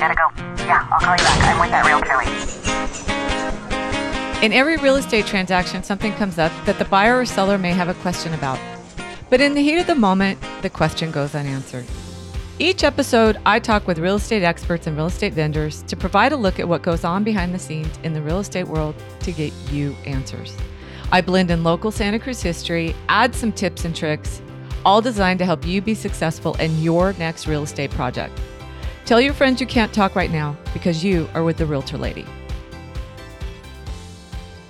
Gotta go. Yeah, I'll call you back. I'm with that realtor lady. In every real estate transaction, something comes up that the buyer or seller may have a question about. But in the heat of the moment, the question goes unanswered. Each episode, I talk with real estate experts and real estate vendors to provide a look at what goes on behind the scenes in the real estate world to get you answers. I blend in local Santa Cruz history, add some tips and tricks, all designed to help you be successful in your next real estate project. Tell your friends you can't talk right now because you are with the Realtor Lady.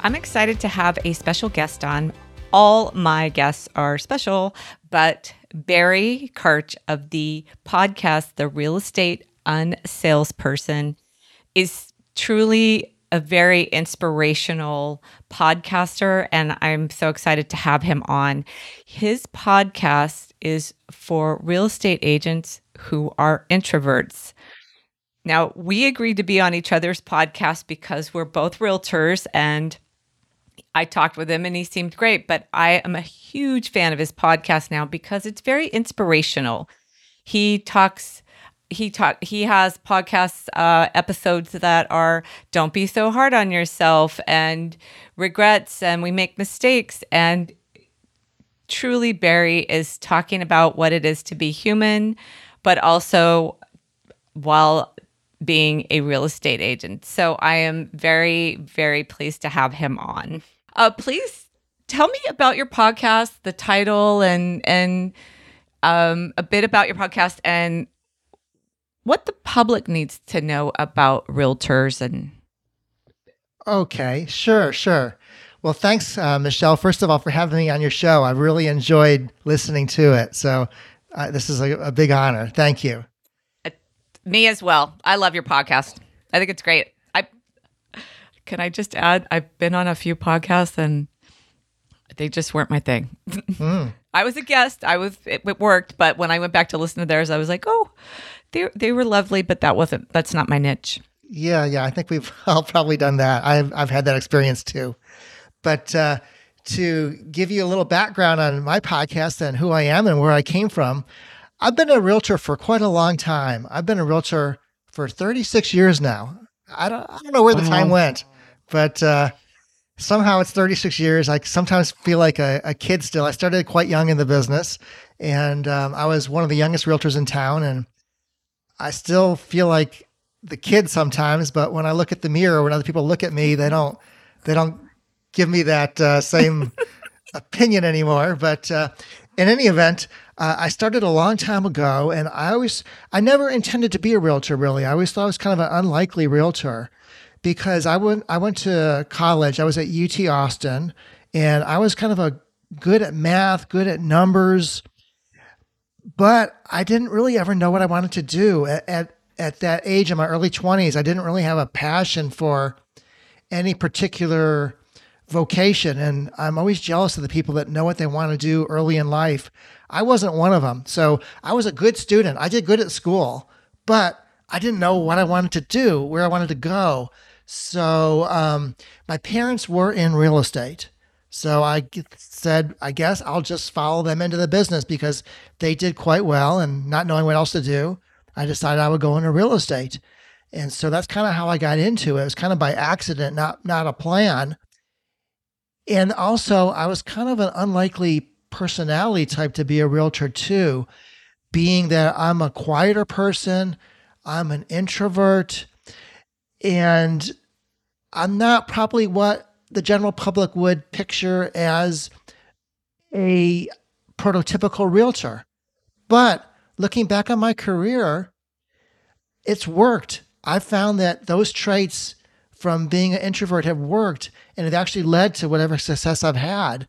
I'm excited to have a special guest on. All my guests are special, but Barry Karch of the podcast, The Real Estate Unsalesperson, is truly a very inspirational podcaster, and I'm so excited to have him on. His podcast is for real estate agents who are introverts. Now, we agreed to be on each other's podcast because we're both realtors and I talked with him and he seemed great, but I am a huge fan of his podcast now because it's very inspirational. He talks he talk he has podcasts uh, episodes that are don't be so hard on yourself and regrets and we make mistakes and truly Barry is talking about what it is to be human but also while being a real estate agent. So I am very very pleased to have him on. Uh, please tell me about your podcast, the title, and and um, a bit about your podcast and what the public needs to know about realtors and. Okay, sure, sure. Well, thanks, uh, Michelle. First of all, for having me on your show. I really enjoyed listening to it. So uh, this is a, a, big honor. Thank you. Uh, me as well. I love your podcast. I think it's great. I can I just add? I've been on a few podcasts and they just weren't my thing. Mm. I was a guest. I was it, it, worked, but when I went back to listen to theirs, I was like, oh, they they were lovely, but that wasn't that's not my niche. Yeah, yeah. I think we've all probably done that. I've I've had that experience too. But uh, to give you a little background on my podcast and who I am and where I came from, I've been a realtor for quite a long time. I've been a realtor for 36 years now. I don't I don't know where the time went but uh, somehow it's 36 years. I sometimes feel like a, a, kid still. I started quite young in the business, and um, I was one of the youngest realtors in town, and I still feel like the kid sometimes. But when I look at the mirror, when other people look at me, they don't they don't give me that uh, same opinion anymore. But uh, in any event. Uh, I started a long time ago, and I always, I never intended to be a realtor. Really, I always thought I was kind of an unlikely realtor because I went I went to college. I was at UT Austin, and I was kind of a good at math, good at numbers, but I didn't really ever know what I wanted to do at at, at that age in my early twenties. I didn't really have a passion for any particular vocation, and I'm always jealous of the people that know what they want to do early in life. I wasn't one of them, so I was a good student. I did good at school, but I didn't know what I wanted to do, where I wanted to go. So um, my parents were in real estate. So I said, I guess I'll just follow them into the business because they did quite well and not knowing what else to do, I decided I would go into real estate. And so that's kind of how I got into it. It was kind of by accident, not not a plan. And also, I was kind of an unlikely personality type to be a realtor too, being that I'm a quieter person, I'm an introvert, and I'm not probably what the general public would picture as a prototypical realtor. But looking back on my career, it's worked. I've found that those traits from being an introvert have worked and have actually led to whatever success I've had.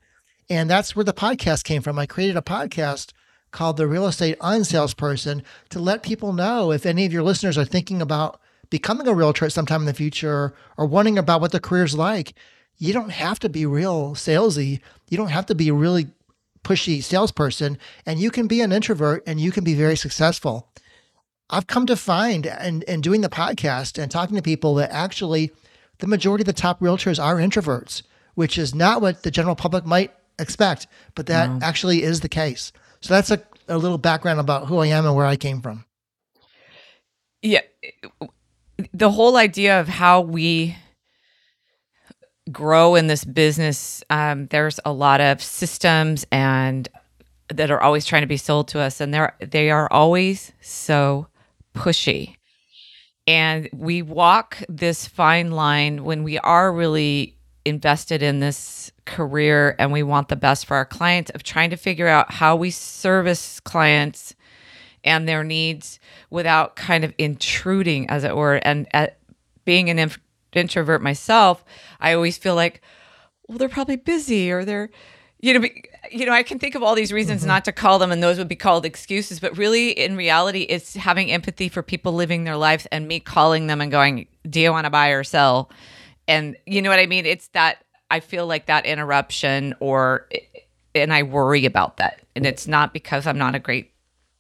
And that's where the podcast came from. I created a podcast called The Real Estate Unsalesperson to let people know if any of your listeners are thinking about becoming a realtor at some in the future or wondering about what the career's like, you don't have to be real salesy. You don't have to be a really pushy salesperson, and you can be an introvert and you can be very successful. I've come to find and in, in doing the podcast and talking to people that actually the majority of the top realtors are introverts, which is not what the general public might expect, but that no. actually is the case. So that's a, a little background about who I am and where I came from. yeah the whole idea of how we grow in this business um, there's a lot of systems and that are always trying to be sold to us and they're they are always so pushy. And we walk this fine line when we are really invested in this career and we want the best for our clients of trying to figure out how we service clients and their needs without kind of intruding as it were. And at being an inf- introvert myself i always feel like well they're probably busy or they're you know be- you know i can think of all these reasons mm-hmm. not to call them and those would be called excuses but really in reality it's having empathy for people living their lives and me calling them and going do you want to buy or sell? And you know what i mean? It's that i feel like that interruption or eh, and i worry about that. And it's not because i'm not a great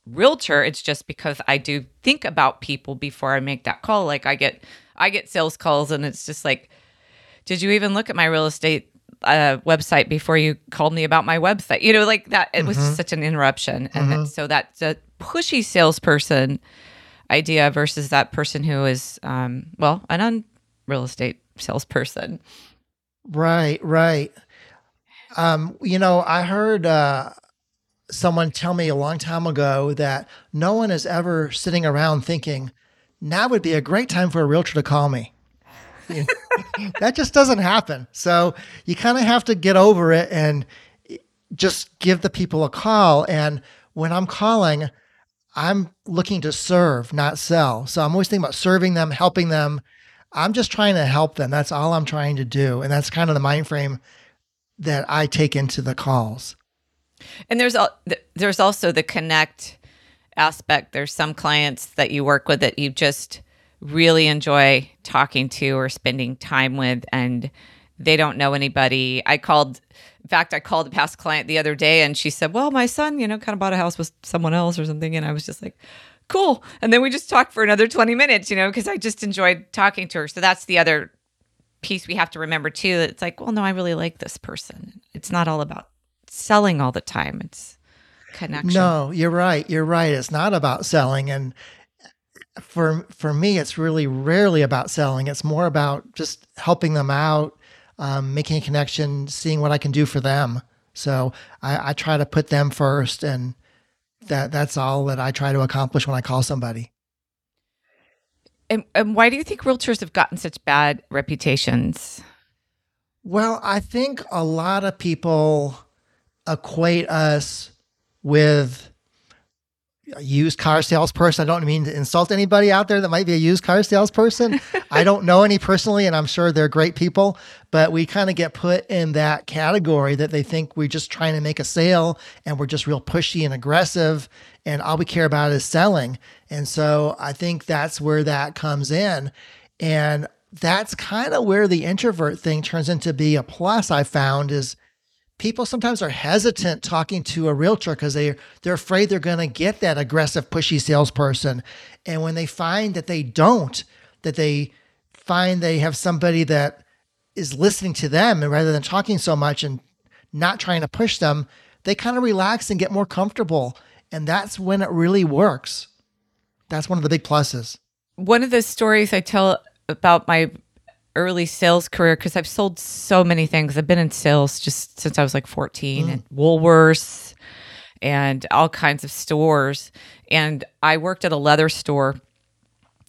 realtor it's just because i do think about people before i make that call. Like i get i get sales calls and it's just like did you even look at my real estate uh, website before you called me about my website. You know like that it was just such an interruption. And then- so that's a pushy salesperson idea versus that person who is um, well an un real estate salesperson. Right, right. Um, you know, I heard uh, someone tell me a long time ago that no one is ever sitting around thinking, now would be a great time for a realtor to call me. You know, that just doesn't happen. So you kind of have to get over it and just give the people a call. And when I'm calling, I'm looking to serve, not sell. So I'm always thinking about serving them, helping them. I'm just trying to help them. That's all I'm trying to do. And that's kind of the mind frame that I take into the calls. And there's there's also the connect aspect. There's some clients that you work with that you just really enjoy talking to or spending time with, and they don't know anybody. I called, in fact, I called a past client the other day, and she said, "Well, my son, you know, kind of bought a house with someone else or something," and I was just like. Cool. And then we just talked for another 20 minutes, you know, because I just enjoyed talking to her. So that's the other piece we have to remember too. That it's like, well, no, I really like this person. It's not all about selling all the time. It's connection. No, you're right. You're right. It's not about selling. And for for me, it's really rarely about selling. It's more about just helping them out, um, making a connection, seeing what I can do for them. So I, I try to put them first, and that that's all that I try to accomplish when I call somebody. And, and why do you think realtors have gotten such bad reputations? Well, I think a lot of people equate us with a used car salesperson. I don't mean to insult anybody out there that might be a used car salesperson. I don't know any personally, and I'm sure they're great people, but we kind of get put in that category that they think we're just trying to make a sale and we're just real pushy and aggressive, and all we care about is selling. And so I think that's where that comes in. And that's kind of where the introvert thing turns into be a plus I found is people sometimes are hesitant talking to a realtor because they they're afraid they're going to get that aggressive pushy salesperson. And when they find that they don't that they find they have somebody that is listening to them and rather than talking so much and not trying to push them they kind of relax and get more comfortable. And that's when it really works. That's one of the big pluses. One of the stories I tell about my early sales career, because I've sold so many things. I've been in sales just since I was like 14 mm. and Woolworths and all kinds of stores. And I worked at a leather store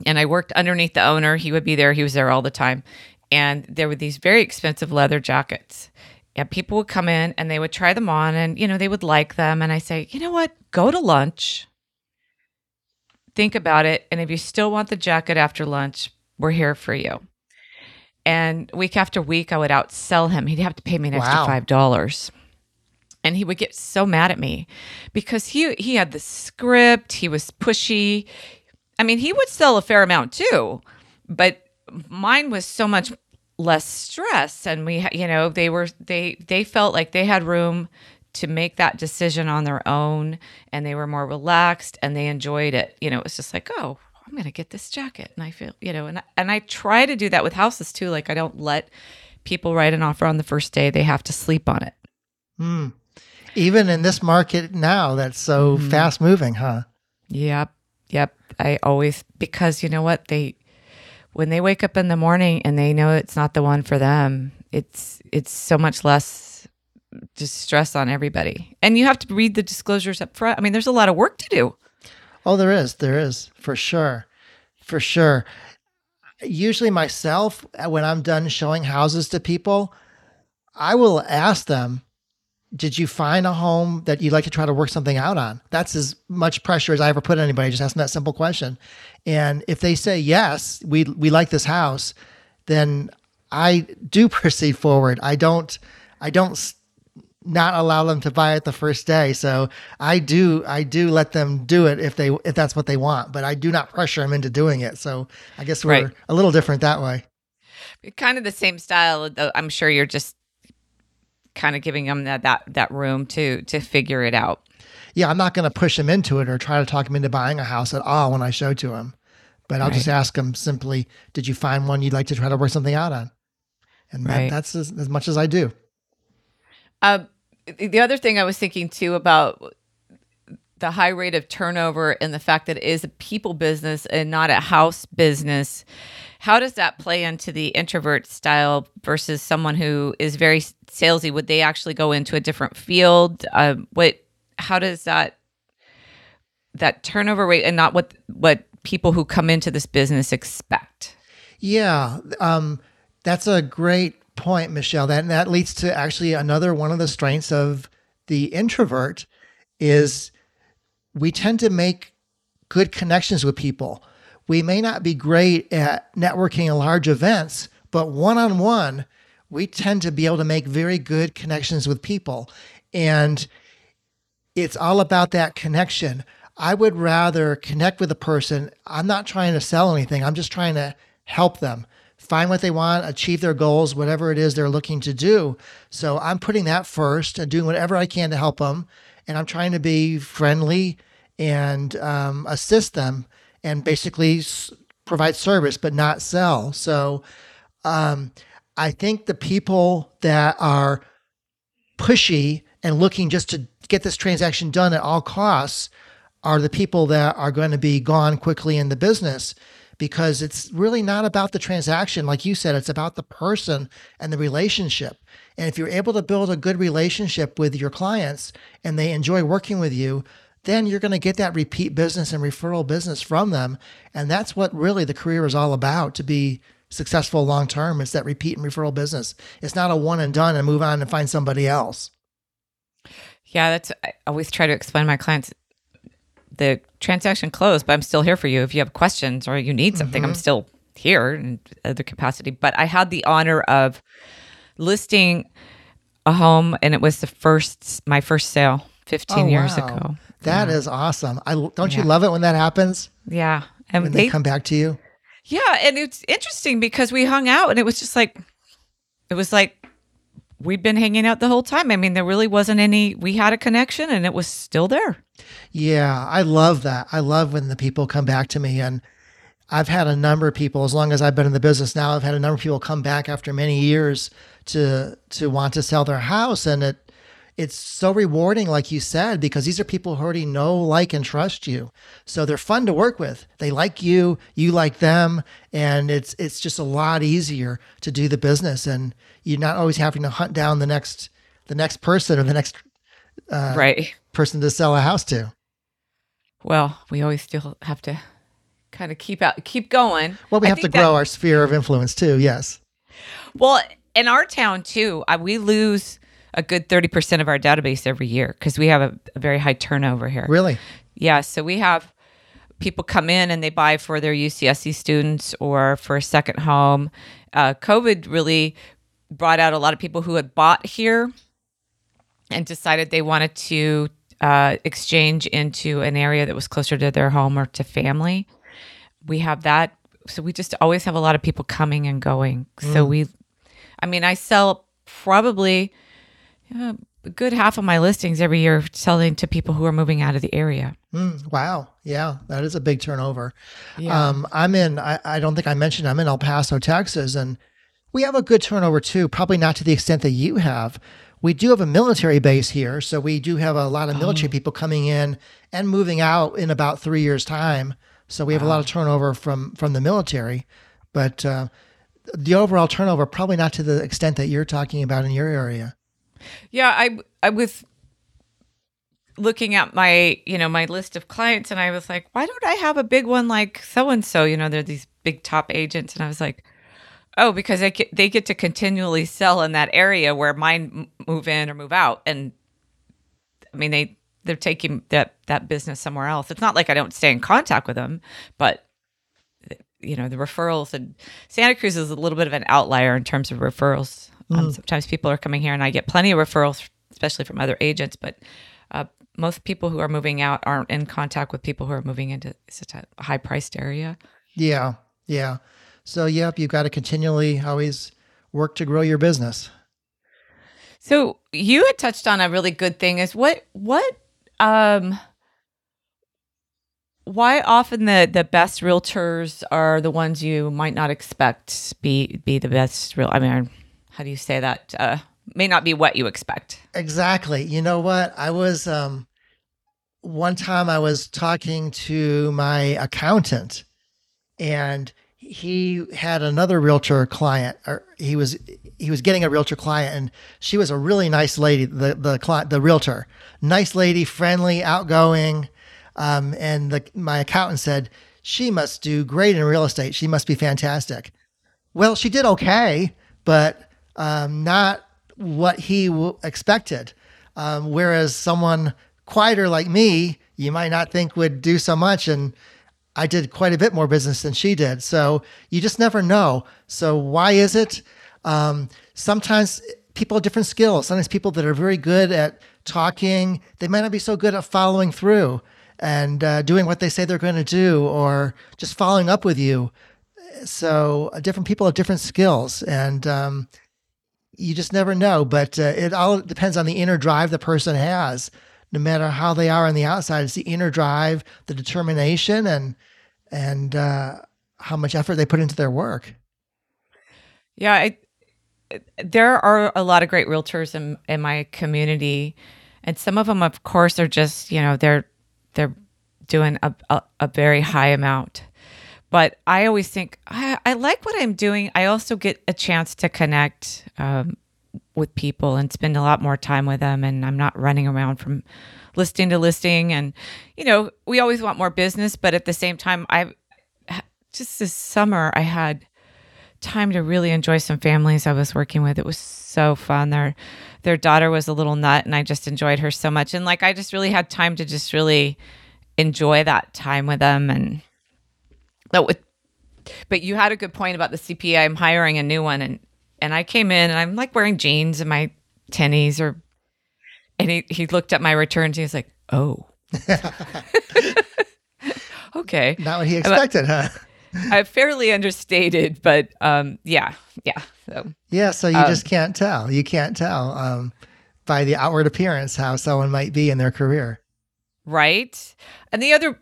and I worked underneath the owner. He would be there, he was there all the time. And there were these very expensive leather jackets. And people would come in and they would try them on and, you know, they would like them. And I say, you know what? Go to lunch, think about it. And if you still want the jacket after lunch, we're here for you. And week after week, I would outsell him. He'd have to pay me an extra Wow. five dollars. And he would get so mad at me because he he had the script, he was pushy. I mean, he would sell a fair amount too, but mine was so much less stress and we you know, they were they they felt like they had room to make that decision on their own and they were more relaxed and they enjoyed it. You know, it was just like, "Oh, I'm going to get this jacket." And I feel, you know, and I- and I try to do that with houses too. Like I don't let people write an offer on the first day. They have to sleep on it. Hmm. even in this market now that's so mm-hmm. fast moving huh Yep. Yep. I always because you know what they when they wake up in the morning and they know it's not the one for them, it's it's so much less just stress on everybody. And you have to read the disclosures up front. I mean, there's a lot of work to do. Oh, there is. There is for sure. For sure. Usually, myself, uh, when I'm done showing houses to people, I will ask them, Did you find a home that you'd like to try to work something out on? That's as much pressure as I ever put on anybody, just asking that simple question. And if they say, Yes, we, we like this house, then I do proceed forward. I don't, I don't not allow them to buy it the first day. So I do I do let them do it if they if that's what they want, but I do not pressure them into doing it. So I guess we're Right. a little different that way. Kind of the same style. though I'm sure you're just kind of giving them that that that room to to figure it out. Yeah, I'm not going to push them into it or try to talk them into buying a house at all when I show to them. But I'll just ask them simply, "Did you find one you'd like to try to work something out on?" And that, that's as, as much as I do. Uh, the other thing I was thinking too about the high rate of turnover and the fact that it is a people business and not a house business. How does that play into the introvert style versus someone who is very salesy? Would they actually go into a different field? Uh, what? How does that that turnover rate and not what what people who come into this business expect? Yeah, um, that's a great point, Michelle. That that leads to actually another one of the strengths of the introvert is we tend to make good connections with people. We may not be great at networking in large events, but one on one, we tend to be able to make very good connections with people. And it's all about that connection. I would rather connect with a person. I'm not trying to sell anything. I'm just trying to help them find what they want, achieve their goals, whatever it is they're looking to do. So I'm putting that first and doing whatever I can to help them. And I'm trying to be friendly and um, assist them and basically s- provide service, but not sell. So um, I think the people that are pushy and looking just to get this transaction done at all costs are the people that are going to be gone quickly in the business because it's really not about the transaction. Like you said, it's about the person and the relationship. And if you're able to build a good relationship with your clients and they enjoy working with you, then you're going to get that repeat business and referral business from them. And that's what really the career is all about to be successful long term. It's that repeat and referral business. It's not a one and done and move on and find somebody else. Yeah, that's I always try to explain to my clients the transaction closed, but I'm still here for you. If you have questions or you need something, I'm mm-hmm. still here in other capacity. But I had the honor of listing a home and it was the first my first sale 15 years wow. ago. That is awesome. I don't you Yeah. love it when that happens? Yeah. And When they, they come back to you? yeah, and it's interesting because we hung out and it was just like it was like we'd been hanging out the whole time. I mean, there really wasn't any we had a connection and it was still there. Yeah, I love that. I love when the people come back to me and I've had a number of people as long as I've been in the business now I've had a number of people come back after many years to to want to sell their house and it it's so rewarding like you said because these are people who already know like and trust you. So they're fun to work with. They like you, you like them and it's it's just a lot easier to do the business and you're not always having to hunt down the next the next person or the next right. person to sell a house to. Well, we always still have to kind of keep out, keep going. Well, we I have to grow that- our sphere of influence too. Yes. Well, in our town too, I, we lose a good thirty percent of our database every year because we have a, a very high turnover here. Really? Yeah, so we have people come in and they buy for their UCSC students or for a second home. Uh, COVID really brought out a lot of people who had bought here and decided they wanted to uh, exchange into an area that was closer to their home or to family. We have that. So we just always have a lot of people coming and going. So we, I mean, I sell probably uh, a good half of my listings every year selling to people who are moving out of the area. Mm, wow. Yeah, that is a big turnover. Um, I'm in. I, I don't think I mentioned I'm in El Paso, Texas, and we have a good turnover too. Probably not to the extent that you have. we do have a military base here, so we do have a lot of military Oh. people coming in and moving out in about three years' time. So we have a lot of turnover from from the military, but uh, the overall turnover probably not to the extent that you're talking about in your area. Yeah, I I was looking at my you know my list of clients, and I was like, why don't I have a big one like so and so? You know, they're these big top agents, and I was like, oh, because they get, they get to continually sell in that area where mine move in or move out, and I mean they they're taking that that business somewhere else. It's not like I don't stay in contact with them, but you know the referrals and Santa Cruz is a little bit of an outlier in terms of referrals. Um, sometimes people are coming here, and I get plenty of referrals, especially from other agents. But uh, most people who are moving out aren't in contact with people who are moving into such a high priced area. Yeah, yeah. So yep, you've got to continually always work to grow your business. So you had touched on a really good thing is what what um why often the the best realtors are the ones you might not expect be be the best real I mean how do you say that uh may not be what you expect. Exactly. You know what? I was um one time I was talking to my accountant and he had another realtor client or he was he was getting a realtor client and she was a really nice lady the the client the realtor. Nice lady friendly outgoing um, and the my accountant said she must do great in real estate. She must be fantastic. Well she did okay but um, not what he w- expected. Um, whereas someone quieter like me you might not think would do so much and I did quite a bit more business than she did. So you just never know. So why is it? Um, sometimes people have different skills. Sometimes people that are very good at talking, they might not be so good at following through and uh, doing what they say they're going to do or just following up with you. So uh, different people have different skills and um, you just never know. But uh, it all depends on the inner drive the person has no matter how they are on the outside. It's the inner drive, the determination, and and uh, how much effort they put into their work. Yeah, I, there are a lot of great realtors in in my community, and some of them, of course, are just you know they're they're doing a a, a very high amount. But I always think I, I like what I'm doing. I also get a chance to connect um, with people and spend a lot more time with them, and I'm not running around from listing to listing. And you know, we always want more business, but at the same time, I just this summer I had time to really enjoy some families I was working with. It was so fun. Their their daughter was a little nut and I just enjoyed her so much. And like I just really had time to just really enjoy that time with them and that with but you had a good point about the CPA. I'm hiring a new one and and I came in and I'm like wearing jeans and my tennies or and he, he looked at my returns and he's like, Oh. okay. Not what he expected, huh? I fairly understated, but um, yeah, yeah. So Yeah, so you Um, just can't tell. You can't tell um, by the outward appearance how someone might be in their career. right, and the other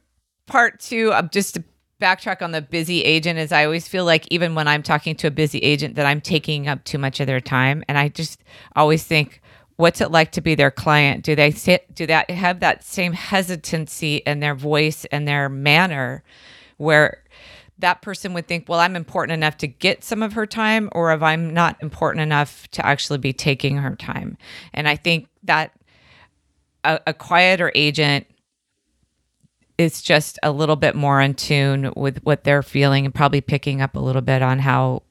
part too, um, just to backtrack on the busy agent, is I always feel like even when I'm talking to a busy agent, that I'm taking up too much of their time, and I just always think. What's it like to be their client? Do they sit, do that have that same hesitancy in their voice and their manner where that person would think, well, I'm important enough to get some of her time, or if I'm not important enough to actually be taking her time. And I think that a, a quieter agent is just a little bit more in tune with what they're feeling and probably picking up a little bit on how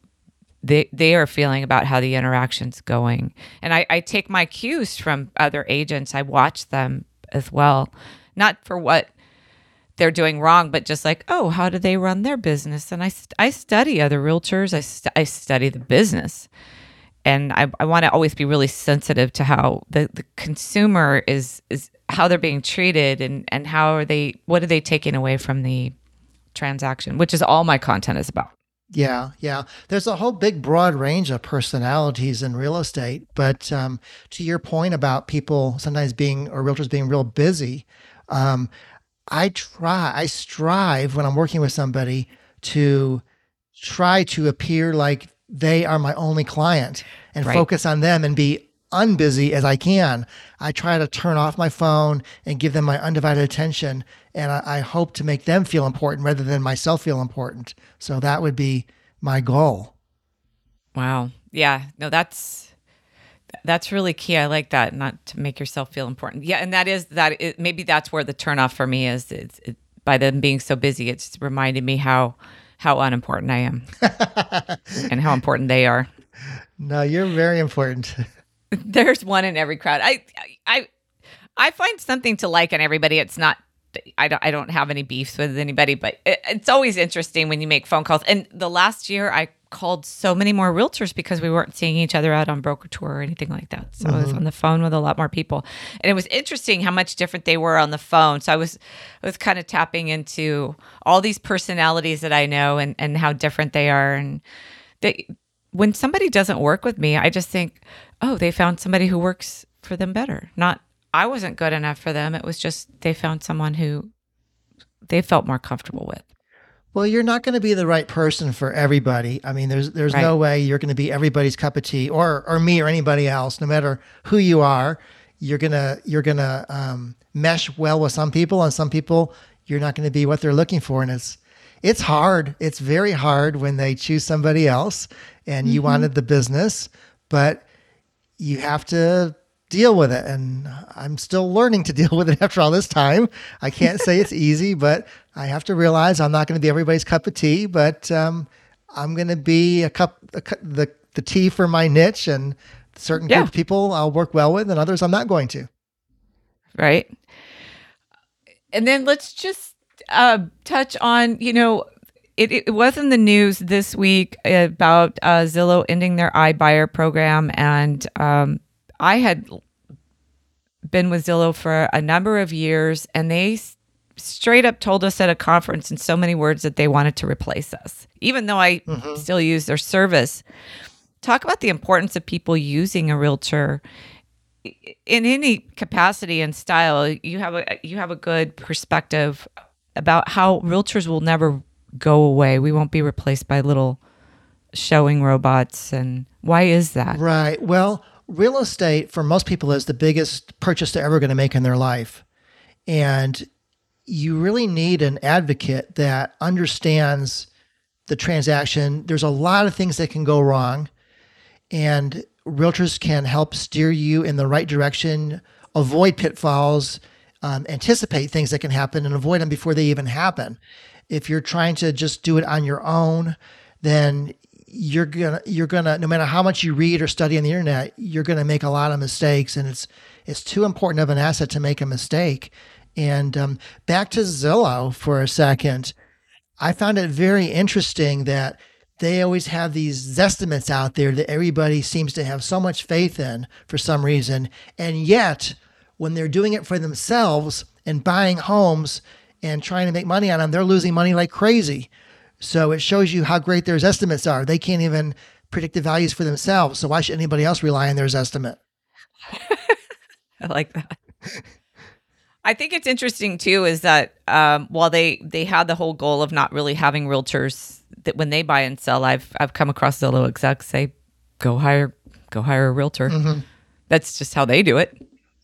they they are feeling about how the interaction's going. And I, I take my cues from other agents. I watch them as well. Not for what they're doing wrong, but just like, oh, how do they run their business? And I, I study other realtors. I, st- I study the business. And I, I want to always be really sensitive to how the, the consumer is, is how they're being treated and, and how are they, what are they taking away from the transaction, which is all my content is about. Yeah, yeah. There's a whole big broad range of personalities in real estate. But um, to your point about people sometimes being or realtors being real busy, um, I try, I strive when I'm working with somebody to try to appear like they are my only client and Right. focus on them and be unbusy as I can. I try to turn off my phone and give them my undivided attention. And I, I hope to make them feel important rather than myself feel important. So that would be my goal. Wow. Yeah. No, that's that's really key. I like that. Not to make yourself feel important. Yeah, and that is that. It, maybe that's where the turnoff for me is. It's it, by them being so busy. It's reminded me how how unimportant I am and how important they are. No, you're very important. There's one in every crowd. I I I find something to like in everybody. It's not I don't I don't have any beefs with anybody, but it, it's always interesting when you make phone calls. And the last year I called so many more realtors because we weren't seeing each other out on broker tour or anything like that. So mm-hmm. I was on the phone with a lot more people. And it was interesting how much different they were on the phone. So I was I was kind of tapping into all these personalities that I know and and how different they are and they when somebody doesn't work with me, I just think, "Oh, they found somebody who works for them better." Not I wasn't good enough for them. It was just they found someone who they felt more comfortable with. Well, you're not going to be the right person for everybody. I mean, there's there's right. no way you're going to be everybody's cup of tea, or or me or anybody else. No matter who you are, you're gonna you're gonna um, mesh well with some people, and some people you're not going to be what they're looking for, and it's it's hard. It's very hard when they choose somebody else, and mm-hmm. you wanted the business, but you have to deal with it. And I'm still learning to deal with it after all this time. I can't say it's easy, but I have to realize I'm not going to be everybody's cup of tea, but um, I'm going to be a cup, a, the, the tea for my niche and certain yeah. people I'll work well with and others I'm not going to. Right. And then let's just uh, touch on, you know, it, it was in the news this week about uh, Zillow ending their iBuyer program. And um, I had been with Zillow for a number of years, and they straight up told us at a conference in so many words that they wanted to replace us, even though I mm-hmm. still use their service. Talk about the importance of people using a realtor in any capacity and style. You have a you have a good perspective about how realtors will never go away. We won't be replaced by little showing robots and why is that? Right. Well, real estate for most people is the biggest purchase they're ever going to make in their life. And you really need an advocate that understands the transaction. There's a lot of things that can go wrong, and realtors can help steer you in the right direction, avoid pitfalls, um, anticipate things that can happen, and avoid them before they even happen. If you're trying to just do it on your own, then you're gonna you're gonna no matter how much you read or study on the internet, you're gonna make a lot of mistakes, and it's it's too important of an asset to make a mistake. And um, back to Zillow for a second, I found it very interesting that they always have these estimates out there that everybody seems to have so much faith in for some reason. And yet, when they're doing it for themselves and buying homes and trying to make money on them, they're losing money like crazy. So it shows you how great their estimates are. They can't even predict the values for themselves. So why should anybody else rely on their estimate? I like that. I think it's interesting too is that um, while they they had the whole goal of not really having realtors that when they buy and sell, I've I've come across Zillow execs say, go hire go hire a realtor. Mm-hmm. That's just how they do it.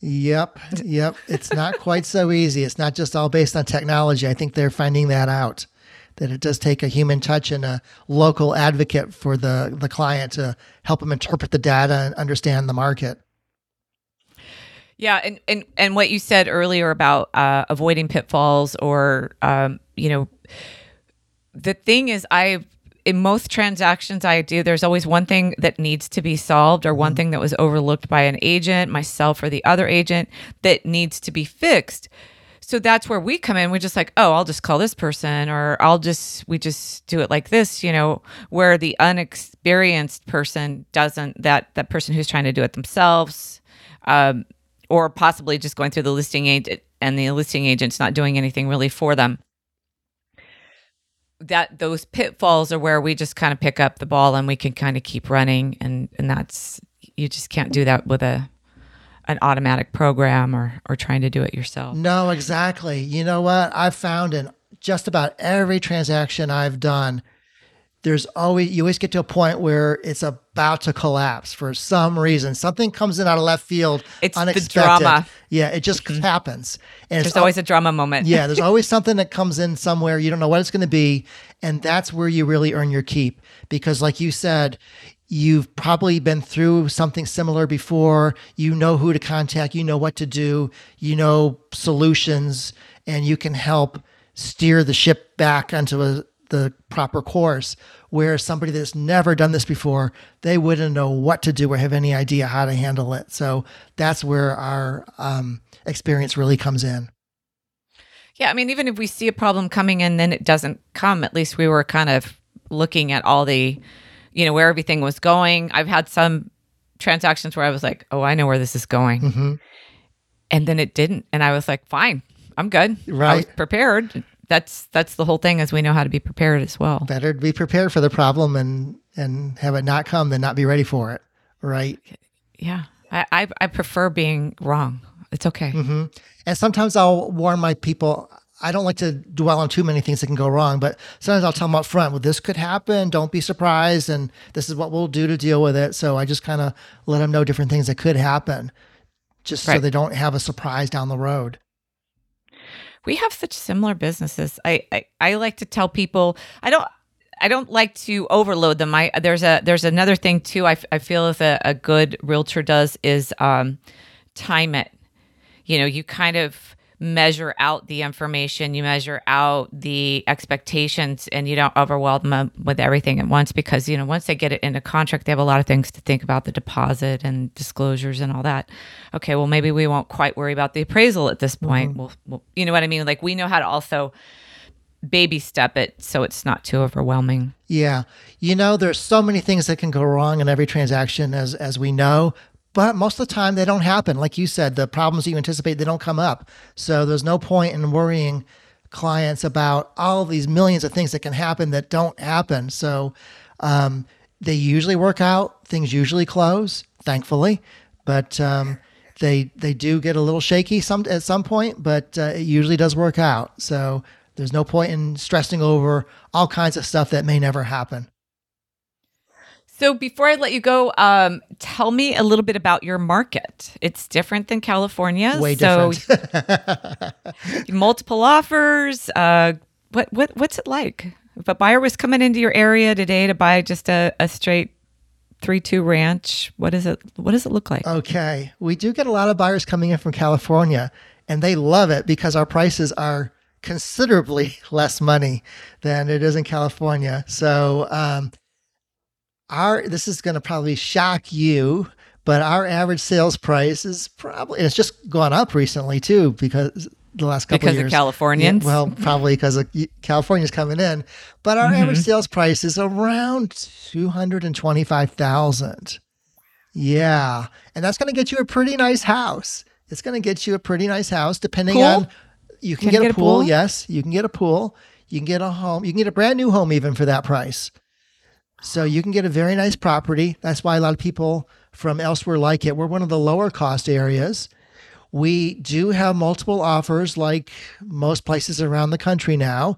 Yep, yep. It's not quite so easy. It's not just all based on technology. I think they're finding that out. That it does take a human touch and a local advocate for the the client to help them interpret the data and understand the market. Yeah, and and and what you said earlier about uh, avoiding pitfalls, or um, you know, the thing is, I in most transactions I do, there's always one thing that needs to be solved, or one mm-hmm. thing that was overlooked by an agent, myself, or the other agent that needs to be fixed. So that's where we come in. We're just like, oh, I'll just call this person, or I'll just we just do it like this, you know, where the unexperienced person doesn't that that person who's trying to do it themselves. Um, or possibly just going through the listing agent and the listing agent's not doing anything really for them that those pitfalls are where we just kind of pick up the ball and we can kind of keep running. And and that's you just can't do that with a an automatic program or or trying to do it yourself. No exactly. You know what? I've found in just about every transaction i've done there's always you always get to a point where it's about to collapse for some reason. Something comes in out of left field, It's the unexpected. drama. Yeah, it just happens, and There's it's always a drama moment. yeah, there's always something that comes in somewhere. You don't know what it's going to be. And that's where you really earn your keep. Because, like you said, you've probably been through something similar before. You know who to contact, you know what to do, you know solutions, and you can help steer the ship back onto a, the proper course. Where somebody that's never done this before, they wouldn't know what to do or have any idea how to handle it. So that's where our um, experience really comes in. Yeah, I mean, even if we see a problem coming and then it doesn't come, at least we were kind of looking at all the, you know, where everything was going. I've had some transactions where I was like, oh, I know where this is going. Mm-hmm. And then it didn't. And I was like, fine, I'm good. I was Right. prepared. That's that's the whole thing is we know how to be prepared as well. better to be prepared for the problem and and have it not come than not be ready for it right Yeah. I I, I prefer being wrong. It's okay. hmm and sometimes i'll warn my people i don't like to dwell on too many things that can go wrong but sometimes i'll tell them up front well this could happen don't be surprised and this is what we'll do to deal with it so i just kind of let them know different things that could happen just so they don't have a surprise down the road we have such similar businesses. I, I I like to tell people I don't I don't like to overload them. I there's a there's another thing too. I, I feel as a, a good realtor does is um, time it. You know, you kind of measure out the information, you measure out the expectations, and you don't overwhelm them with everything at once because you know once they get it into contract, they have a lot of things to think about the deposit and disclosures and all that. Okay, well maybe we won't quite worry about the appraisal at this point. Mm-hmm. We'll, we'll, you know what I mean? Like we know how to also baby step it so it's not too overwhelming. Yeah. You know, there's so many things that can go wrong in every transaction as as we know, but most of the time they don't happen. Like you said, the problems you anticipate they don't come up. So there's no point in worrying clients about all of these millions of things that can happen that don't happen. So um, they usually work out. Things usually close, thankfully, but um, they they do get a little shaky some at some point. But uh, it usually does work out. So there's no point in stressing over all kinds of stuff that may never happen. So before I let you go, um, tell me a little bit about your market. It's different than California. Way so different. multiple offers. Uh, what what what's it like? If a buyer was coming into your area today to buy just a, a straight three two ranch, what is it? What does it look like? Okay. We do get a lot of buyers coming in from California, and they love it because our prices are considerably less money than it is in California. So, um, our this is going to probably shock you, but our average sales price is probably it's just gone up recently too because the last couple Because of of years. Californians? Yeah, well, probably because of California's coming in, but our average mm-hmm. sales price is around two hundred and twenty-five thousand. Yeah, and that's going to get you a pretty nice house. It's going to get you a pretty nice house, depending Pool? on. You can, Can get, you a get a pool. pool? Yes, you can get a pool. You can get a home. You can get a brand new home even for that price. So you can get a very nice property. That's why a lot of people from elsewhere like it. We're one of the lower cost areas. We do have multiple offers like most places around the country now.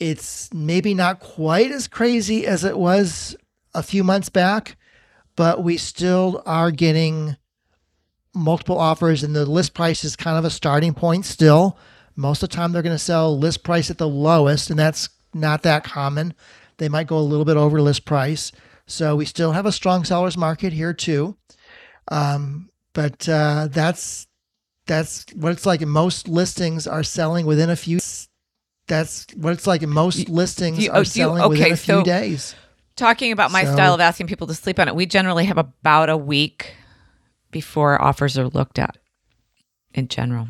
It's maybe not quite as crazy as it was a few months back, but we still are getting multiple offers and the list price is kind of a starting point still. Most of the time they're going to sell list price at the lowest and that's not that common. They might go a little bit over list price. So we still have a strong sellers market here too. Um, but uh, that's that's what it's like. Most listings are selling within a few. That's what it's like. Most listings you- oh, are you- selling within a few so- days. Talking about my So- style of asking people to sleep on it, we generally have about a week before offers are looked at in general.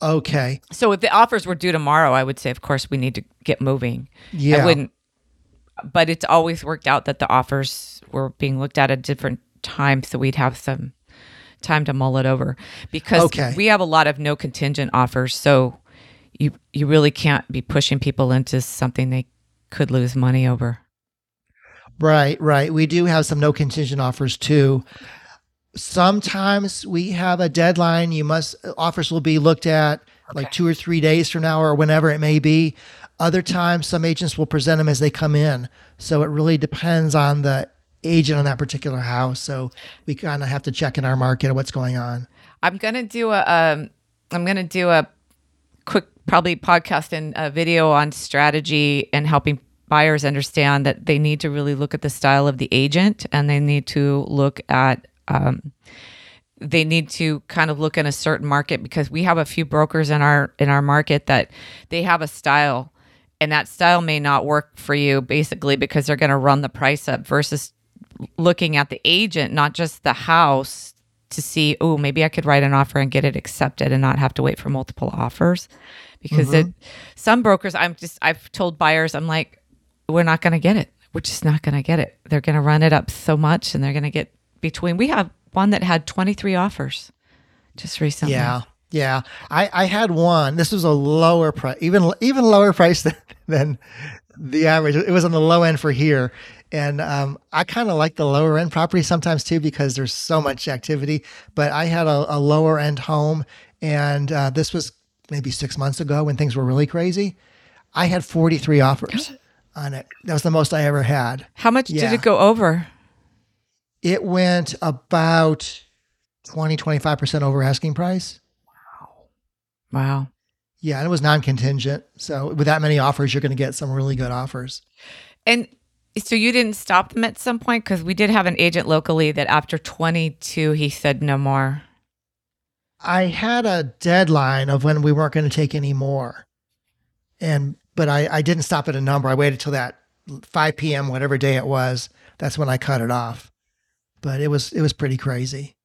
Okay. So if the offers were due tomorrow, I would say, of course, we need to get moving. Yeah. I wouldn't, but it's always worked out that the offers were being looked at at different times, so we'd have some time to mull it over because Okay. we have a lot of no contingent offers. So you you really can't be pushing people into something they could lose money over. Right, right. We do have some no contingent offers too. Sometimes we have a deadline. You must offers will be looked at like two or three days from now or whenever it may be. Other times, some agents will present them as they come in. So it really depends on the agent on that particular house. So we kind of have to check in our market what's going on. I'm gonna do a um, I'm gonna do a quick probably podcast and a video on strategy and helping buyers understand that they need to really look at the style of the agent and they need to look at um, they need to kind of look in a certain market because we have a few brokers in our in our market that they have a style and that style may not work for you basically because they're going to run the price up versus looking at the agent not just the house to see oh maybe i could write an offer and get it accepted and not have to wait for multiple offers. Because it mm-hmm. some brokers i'm just i've told buyers i'm like we're not going to get it. We're just not going to get it. They're going to run it up so much and they're going to get between we have one that had 23 offers just recently. Yeah. Yeah. I, I had one. This was a lower price, even even lower price than, than the average. It was on the low end for here. And um, I kind of like the lower end property sometimes too because there's so much activity. But I had a, a lower end home, and uh, this was maybe six months ago when things were really crazy. I had 43 offers on it. That was the most I ever had. how much Yeah. did it go over It went about 20, 25% over asking price. Wow Yeah, and it was non-contingent. So with that many offers, you're going to get some really good offers. And so you didn't stop them at some point because we did have an agent locally that after 22 he said no more. I had a deadline of when we weren't going to take any more, and but I, I didn't stop at a number. I waited till that 5 p.m. whatever day it was. That's when I cut it off. But it was it was pretty crazy.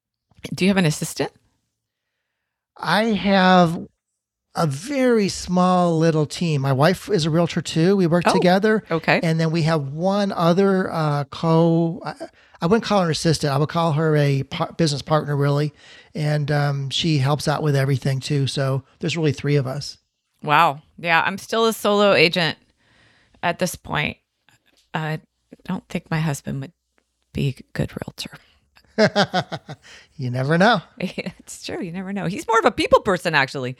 Do you have an assistant? I have a very small little team. My wife is a realtor too. We work Oh, together. Okay. And then we have one other uh, co. I, I wouldn't call her an assistant. I would call her a par- business partner, really. And um, she helps out with everything too. So there's really three of us. wow. Yeah, I'm still a solo agent at this point. I don't think my husband would be a good realtor. you never know. it's true. You never know. He's more of a people person, actually.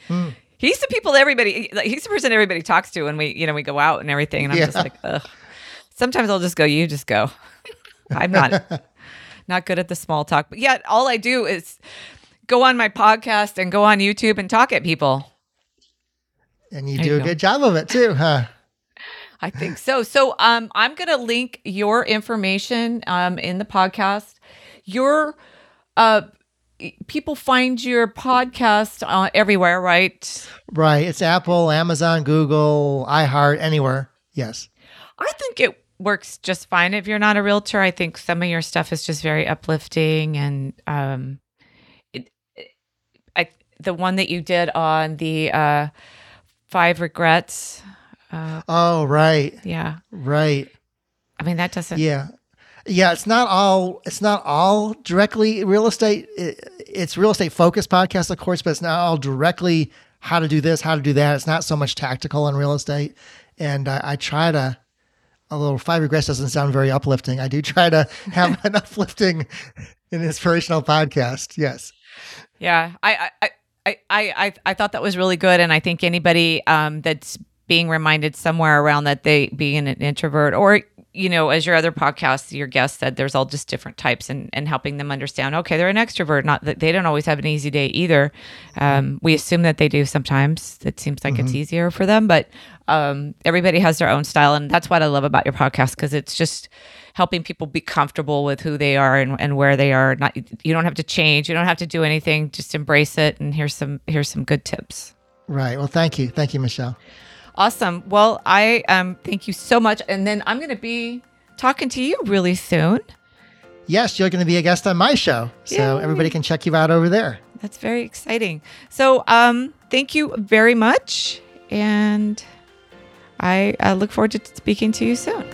He's the people everybody. like, He's the person everybody talks to when we, you know, we go out and everything. And I'm just like, ugh. Sometimes I'll just go. You just go. I'm not not good at the small talk, but yet all I do is go on my podcast and go on YouTube and talk at people. And you There do you a go. good job of it too, huh? I think so. So um, I'm going to link your information um, in the podcast. Your uh, people find your podcast uh, everywhere, right? Right. It's Apple, Amazon, Google, iHeart, anywhere. Yes. I think it works just fine if you're not a realtor. I think some of your stuff is just very uplifting and um it, I the one that you did on the uh five regrets uh Oh, right. yeah. Right. I mean that doesn't Yeah. Yeah, it's not all it's not all directly real estate. It, it's real estate focused podcast, of course, but it's not all directly how to do this, how to do that. It's not so much tactical in real estate. And I, I try to although five regrets doesn't sound very uplifting. I do try to have an uplifting and inspirational podcast. Yes. Yeah, I I I I I, I thought that was really good, and I think anybody um, that's being reminded somewhere around that they being an introvert, or you know, as your other podcasts, your guest said, there's all just different types, and and helping them understand, okay, they're an extrovert, not that they don't always have an easy day either. Um, we assume that they do sometimes. It seems like it's easier for them, but um, everybody has their own style, and that's what I love about your podcast because it's just helping people be comfortable with who they are and, and where they are. Not you don't have to change, you don't have to do anything. Just embrace it. And here's some here's some good tips. Right. Well, thank you. Thank you, Michelle. Awesome. Well, I um thank you so much. And then I'm gonna be talking to you really soon. Yes, you're going to be a guest on my show. So Yay. everybody can check you out over there. That's very exciting. So um thank you very much. And I, I look forward to speaking to you soon.